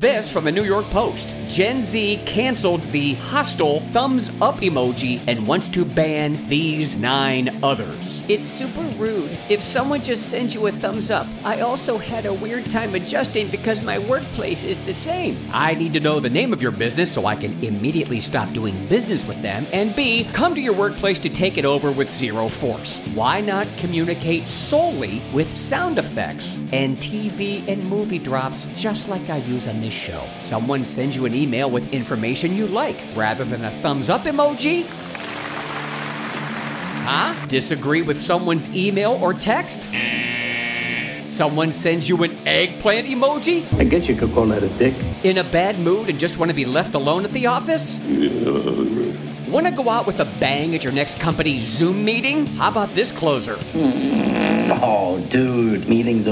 This from the New York Post. Gen Z canceled the hostile thumbs up emoji and wants to ban these nine others. It's super rude. If someone just sends you a thumbs up, I also had a weird time adjusting because my workplace is the same. I need to know the name of your business so I can immediately stop doing business with them. And B, come to your workplace to take it over with zero force. Why not communicate solely with sound effects and TV and movie drops just like I use on show? Someone sends you an email with information you like rather than a thumbs up emoji? Huh? Disagree with someone's email or text? Someone sends you an eggplant emoji? I guess you could call that a dick. In a bad mood and just want to be left alone at the office? Want to go out with a bang at your next company Zoom meeting? How about this closer? Mm, oh, dude, meeting's.